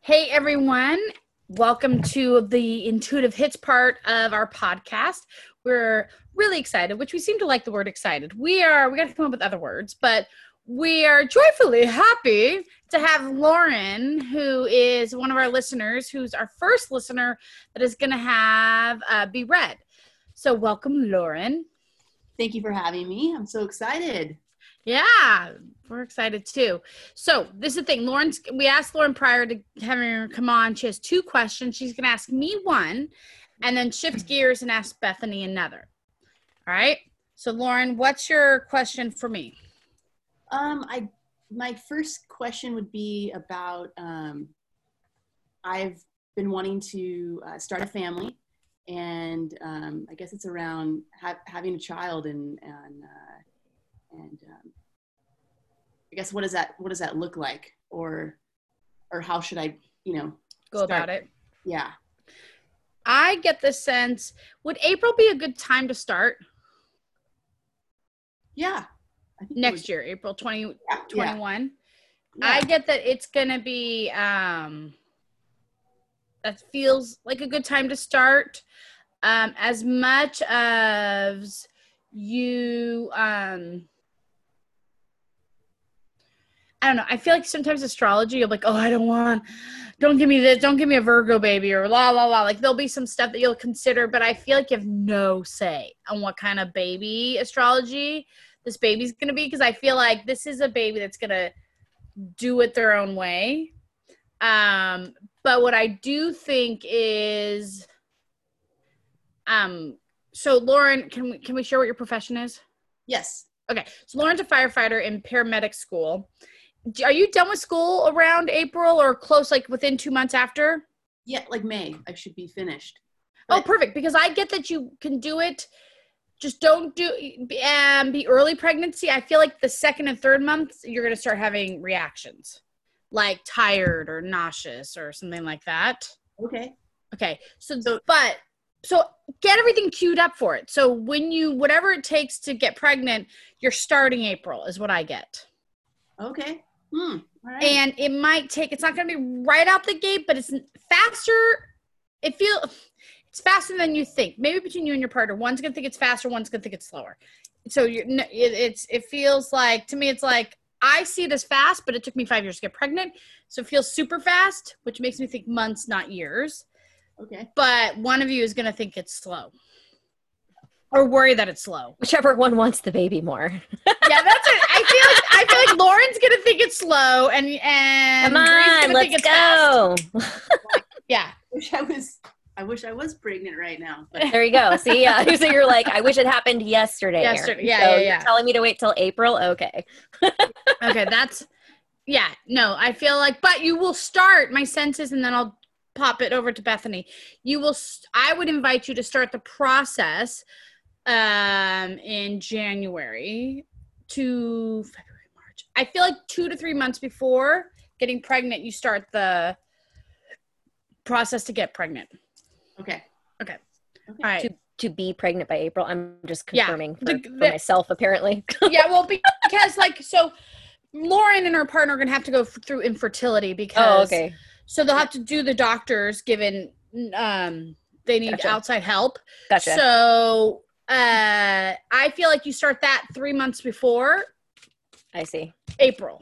Hey everyone, welcome to the intuitive hits part of our podcast. We're really excited, which we seem to like the word excited. We are, we got to come up with other words, but we are joyfully happy to have Lauren, who is one of our listeners, who's our first listener that is going to have uh, be read. So, welcome, Lauren. Thank you for having me. I'm so excited. Yeah, we're excited too. So this is the thing. Lauren's we asked Lauren prior to having her come on. She has two questions. She's gonna ask me one and then shift gears and ask Bethany another. All right. So Lauren, what's your question for me? Um, I my first question would be about um, I've been wanting to uh, start a family, and um, I guess it's around ha- having a child and and uh, and um, I guess what does that what does that look like, or or how should I you know go start? about it? Yeah. I get the sense would April be a good time to start? Yeah. Next year, April 2021. 20, yeah, yeah. yeah. I get that it's going to be um that feels like a good time to start um as much as you um I don't know. I feel like sometimes astrology, you're like, oh, I don't want, don't give me this, don't give me a Virgo baby or la la la. Like there'll be some stuff that you'll consider, but I feel like you have no say on what kind of baby astrology this baby's gonna be because I feel like this is a baby that's gonna do it their own way. Um, but what I do think is, um, so Lauren, can we can we share what your profession is? Yes. Okay, so Lauren's a firefighter in paramedic school are you done with school around April or close, like within two months after? Yeah, like May. I should be finished. Oh, but- oh, perfect. Because I get that you can do it. Just don't do um, be early pregnancy. I feel like the second and third months you're gonna start having reactions, like tired or nauseous or something like that. Okay. Okay. So, so but so get everything queued up for it. So when you whatever it takes to get pregnant, you're starting April is what I get. Okay. Hmm. Right. And it might take, it's not going to be right out the gate, but it's faster. It feels, it's faster than you think. Maybe between you and your partner, one's going to think it's faster, one's going to think it's slower. So you're, it, it's, it feels like, to me, it's like, I see it as fast, but it took me five years to get pregnant. So it feels super fast, which makes me think months, not years. Okay. But one of you is going to think it's slow or worry that it's slow. Whichever one wants the baby more. yeah, that's it. I feel like I feel like Lauren's gonna think it's slow, and and come on, let's go. yeah, I wish I was. I wish I was pregnant right now. But. There you go. See, yeah. so you're like, I wish it happened yesterday. Yesterday, yeah, so yeah, yeah. telling me to wait till April. Okay. okay, that's yeah. No, I feel like, but you will start my senses, and then I'll pop it over to Bethany. You will. St- I would invite you to start the process um, in January to February, March. I feel like two to three months before getting pregnant, you start the process to get pregnant. Okay. Okay. okay. All right. To, to be pregnant by April. I'm just confirming yeah. for, the, the, for myself, apparently. yeah, well, because like, so Lauren and her partner are going to have to go f- through infertility because. Oh, okay. So they'll have to do the doctors given um, they need gotcha. outside help. Gotcha. So uh, I feel like you start that three months before. I see. April.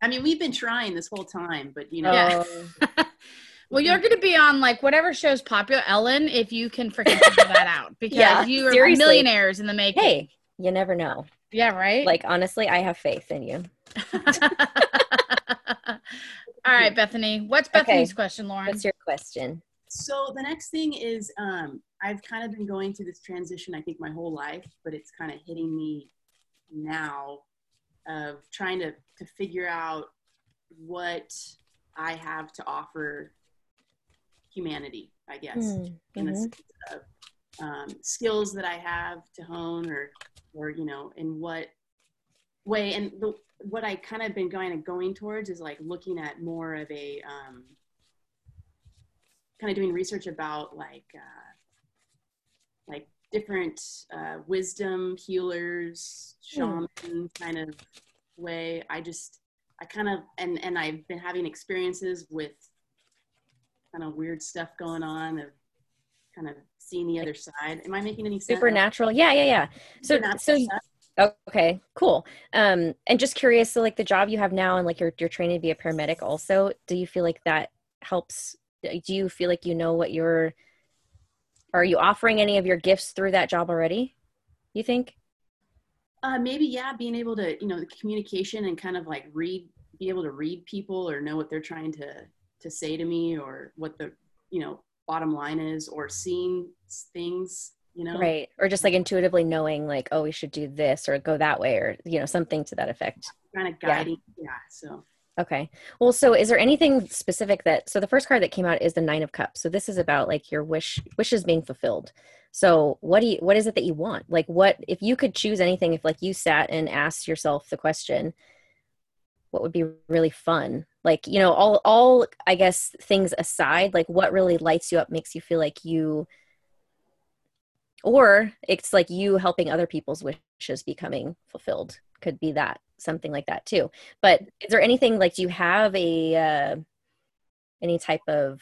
I mean, we've been trying this whole time, but you know. Yeah. well, you're going to be on like whatever show's popular, Ellen, if you can freaking figure that out because yeah, you are seriously. millionaires in the making. Hey, you never know. Yeah, right. Like honestly, I have faith in you. All right, Bethany. What's Bethany's okay. question, Lauren? What's your question? So the next thing is um, I've kind of been going through this transition, I think, my whole life, but it's kind of hitting me now of trying to, to figure out what I have to offer humanity, I guess, mm-hmm. in the sense of um, skills that I have to hone or, or, you know, in what way. And the, what I kind of been going going towards is like looking at more of a, um, kind of doing research about like, uh, like different uh, wisdom healers, hmm. shaman kind of way. I just, I kind of, and, and I've been having experiences with kind of weird stuff going on of kind of seeing the other side. Am I making any sense? Supernatural. Yeah, yeah, yeah. So, not so stuff. okay, cool. Um, and just curious, so like the job you have now, and like you're you're training to be a paramedic. Also, do you feel like that helps? Do you feel like you know what you're? Are you offering any of your gifts through that job already? You think? Uh, maybe yeah, being able to you know the communication and kind of like read, be able to read people or know what they're trying to to say to me or what the you know bottom line is or seeing things you know right or just like intuitively knowing like oh we should do this or go that way or you know something to that effect kind of guiding yeah, yeah so okay. Well so is there anything specific that so the first card that came out is the nine of cups. So this is about like your wish wishes being fulfilled. So what do you what is it that you want? Like what if you could choose anything if like you sat and asked yourself the question what would be really fun? Like you know all all i guess things aside like what really lights you up makes you feel like you or it's like you helping other people's wishes becoming fulfilled could be that something like that too but is there anything like do you have a uh, any type of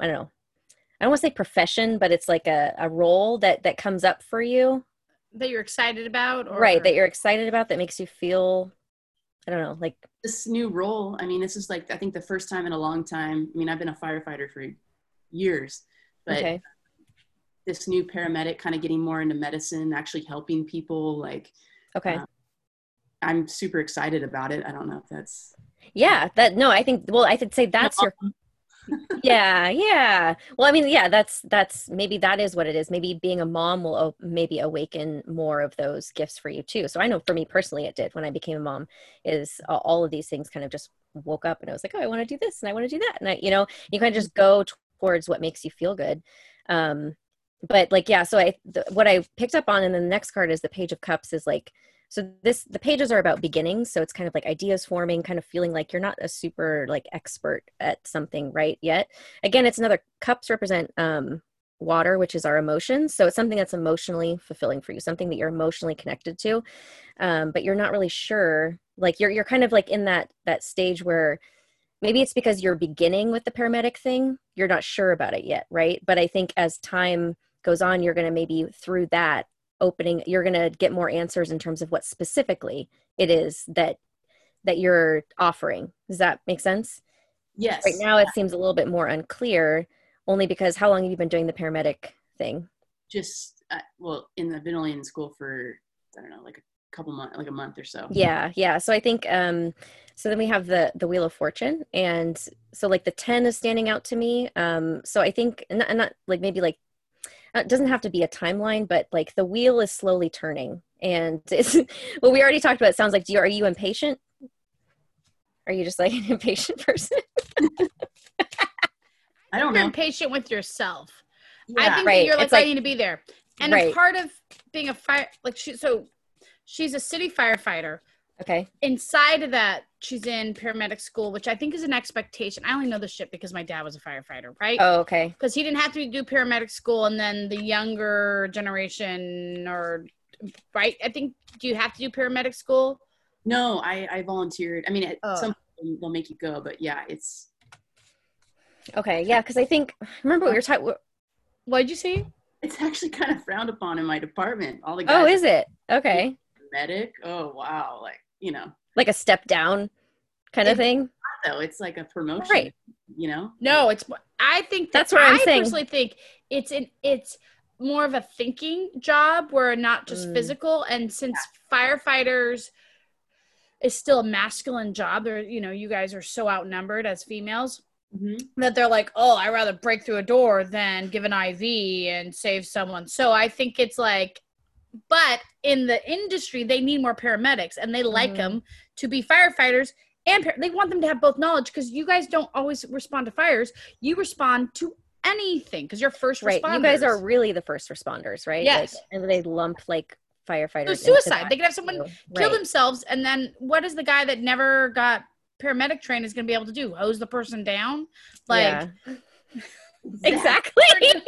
i don't know i don't want to say profession but it's like a, a role that that comes up for you that you're excited about or? right that you're excited about that makes you feel I don't know, like this new role. I mean, this is like I think the first time in a long time. I mean, I've been a firefighter for years, but okay. This new paramedic kind of getting more into medicine, actually helping people. Like, okay, uh, I'm super excited about it. I don't know if that's yeah. That no, I think well, I could say that's your yeah yeah well i mean yeah that's that's maybe that is what it is maybe being a mom will o- maybe awaken more of those gifts for you too so i know for me personally it did when i became a mom is uh, all of these things kind of just woke up and i was like oh i want to do this and i want to do that and i you know you kind of just go towards what makes you feel good um but like yeah so i the, what i picked up on then the next card is the page of cups is like so this the pages are about beginnings so it's kind of like ideas forming kind of feeling like you're not a super like expert at something right yet. Again it's another cups represent um water which is our emotions so it's something that's emotionally fulfilling for you something that you're emotionally connected to um, but you're not really sure like you're you're kind of like in that that stage where maybe it's because you're beginning with the paramedic thing you're not sure about it yet right? But i think as time goes on you're going to maybe through that opening you're going to get more answers in terms of what specifically it is that that you're offering. Does that make sense? Yes. Right now it seems a little bit more unclear only because how long have you been doing the paramedic thing? Just uh, well in the been only in school for i don't know like a couple months like a month or so. Yeah yeah. So i think um so then we have the the wheel of fortune and so like the 10 is standing out to me. Um so i think not, not like maybe like it doesn't have to be a timeline, but like the wheel is slowly turning. And it's well, we already talked about. It sounds like, do you, are you impatient? Are you just like an impatient person? I don't You're know. impatient with yourself. Yeah, I think right. you're like, like, I need to be there. And right. a part of being a fire, like she, so she's a city firefighter. Okay. Inside of that, she's in paramedic school, which I think is an expectation. I only know this shit because my dad was a firefighter, right? Oh, okay. Because he didn't have to do paramedic school, and then the younger generation, or right? I think do you have to do paramedic school? No, I I volunteered. I mean, at oh. some point they'll make you go, but yeah, it's okay. Yeah, because I think remember we were talking. What did you say? It's actually kind of frowned upon in my department. All the oh, guys. Oh, is it? Okay. Medic. Oh wow! Like you know like a step down kind of thing. though. It's like a promotion right. you know? No it's i think that, that's what i'm I saying. personally think it's an it's more of a thinking job where not just mm. physical. And since yeah. firefighters is still a masculine job they're you know you guys are so outnumbered as females mm-hmm. that they're like oh I'd rather break through a door than give an iv and save someone. So i think it's like but in the industry they need more paramedics and they like mm. them to be firefighters and par- they want them to have both knowledge because you guys don't always respond to fires you respond to anything because you're first right responders. you guys are really the first responders right yes like, and they lump like firefighters so suicide they could have someone too. kill right. themselves and then what is the guy that never got paramedic trained is going to be able to do hose the person down like yeah. exactly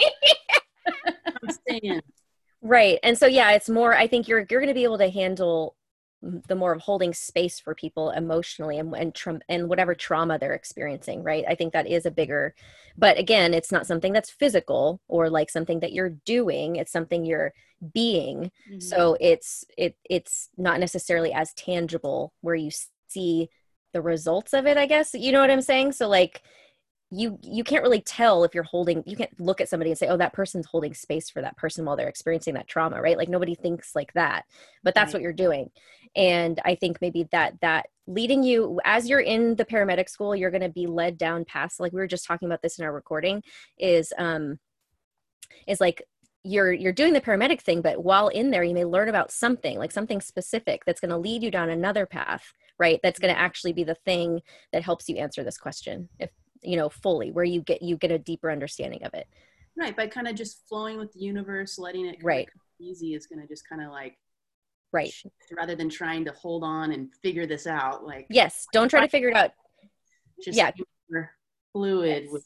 Right. And so yeah, it's more I think you're you're going to be able to handle the more of holding space for people emotionally and and, tra- and whatever trauma they're experiencing right? I think that is a bigger but again it's not something that's physical or like something that you're doing. It's something you're being. Mm-hmm. so it's it it's not necessarily as tangible where you see the results of it i guess. You know what i'm saying? So like you you can't really tell if you're holding you can't look at somebody and say oh that person's holding space for that person while they're experiencing that trauma right? Like nobody thinks like that but that's right. what you're doing. And i think maybe that that leading you as you're in the paramedic school you're going to be led down past like we were just talking about this in our recording is um is like you're you're doing the paramedic thing but while in there you may learn about something like something specific that's going to lead you down another path right? That's going to actually be the thing that helps you answer this question if you know fully where you get you get a deeper understanding of it. Right by kind of just flowing with the universe letting it right. easy is going to just kind of like right. rather than trying to hold on and figure this out like yes don't try to figure it out. Just yeah. fluid yes. with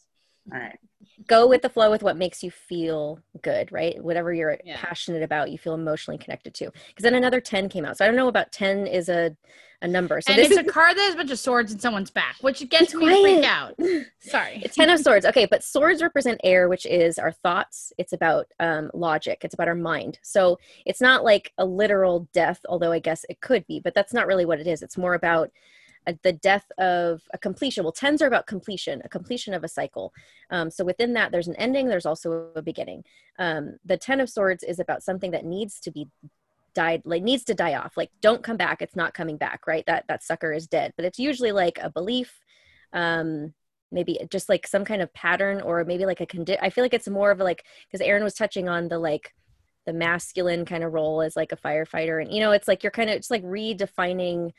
all right go with the flow with what makes you feel good right whatever you're yeah. passionate about you feel emotionally connected to because then another 10 came out so i don't know about 10 is a a number. So and this it's is a card that has a bunch of swords in someone's back, which gets me freaked out. Sorry. Ten of swords. Okay, but swords represent air, which is our thoughts. It's about um, logic. It's about our mind. So it's not like a literal death, although I guess it could be, but that's not really what it is. It's more about the death of a completion. Well, tens are about completion, a completion of a cycle. Um, so within that, there's an ending. There's also a beginning. Um, the ten of swords is about something that needs to be died like needs to die off like don't come back it's not coming back right that that sucker is dead but it's usually like a belief um maybe just like some kind of pattern or maybe like a condi i feel like it's more of a like because aaron was touching on the like the masculine kind of role as like a firefighter and you know it's like you're kind of just like redefining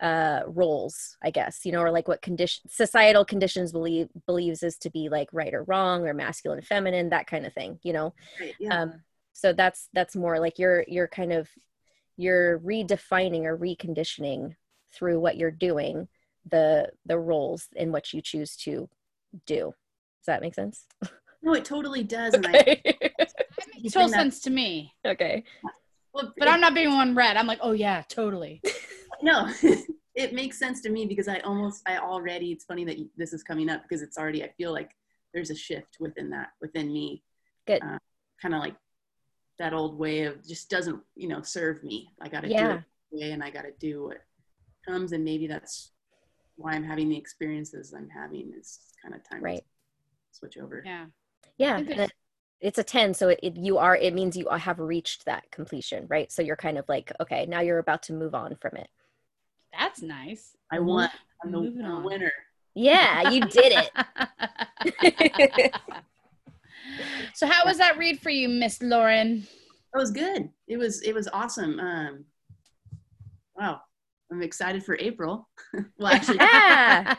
uh roles i guess you know or like what condition societal conditions believe believes is to be like right or wrong or masculine feminine that kind of thing you know? Right, yeah. um so that's that's more like you're you're kind of you're redefining or reconditioning through what you're doing the the roles in what you choose to do. Does that make sense? No it totally does okay. and I, it makes total sense to me. Okay. Well, but it, i'm not being one red. I'm like oh yeah totally no it makes sense to me because i almost i already it's funny that this is coming up because it's already i feel like there's a shift within that within me. Good. Uh, kind of like that old way of just doesn't you know serve me. I gotta yeah. do it way and i gotta do what comes and maybe that's why i'm having the experiences i'm having is kind of time right. switch over. Yeah. Yeah it's a 10 so it, it, you are it means you have reached that completion right? So you're kind of like okay now you're about to move on from it that's nice i won. i'm the, the winner yeah you did it so how was that read for you, Miss Lauren? It was good. It was it was awesome. Um, wow, I'm excited for April. well, actually, yeah.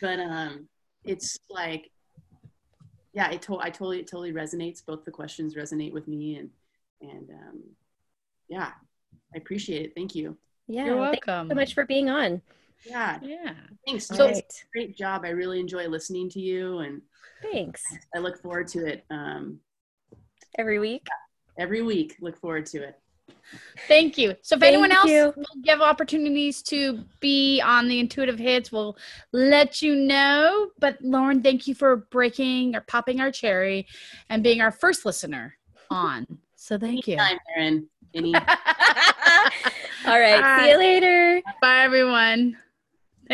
but um, it's like, yeah, it to- I totally it totally resonates. Both the questions resonate with me, and and um, yeah, I appreciate it. Thank you. Yeah, you're welcome. You so much for being on. Yeah, yeah. Thanks. So right. great job. I really enjoy listening to you and Thanks. I look forward to it. Um, every week? Every week. Look forward to it. Thank you. So if Thank anyone else you. will give opportunities to be on the intuitive hits, we'll let you know. But Lauren, thank you for breaking or popping our cherry and being our first listener on. So thank Anytime, you. Aaron. Any- All right. See you later. Bye everyone.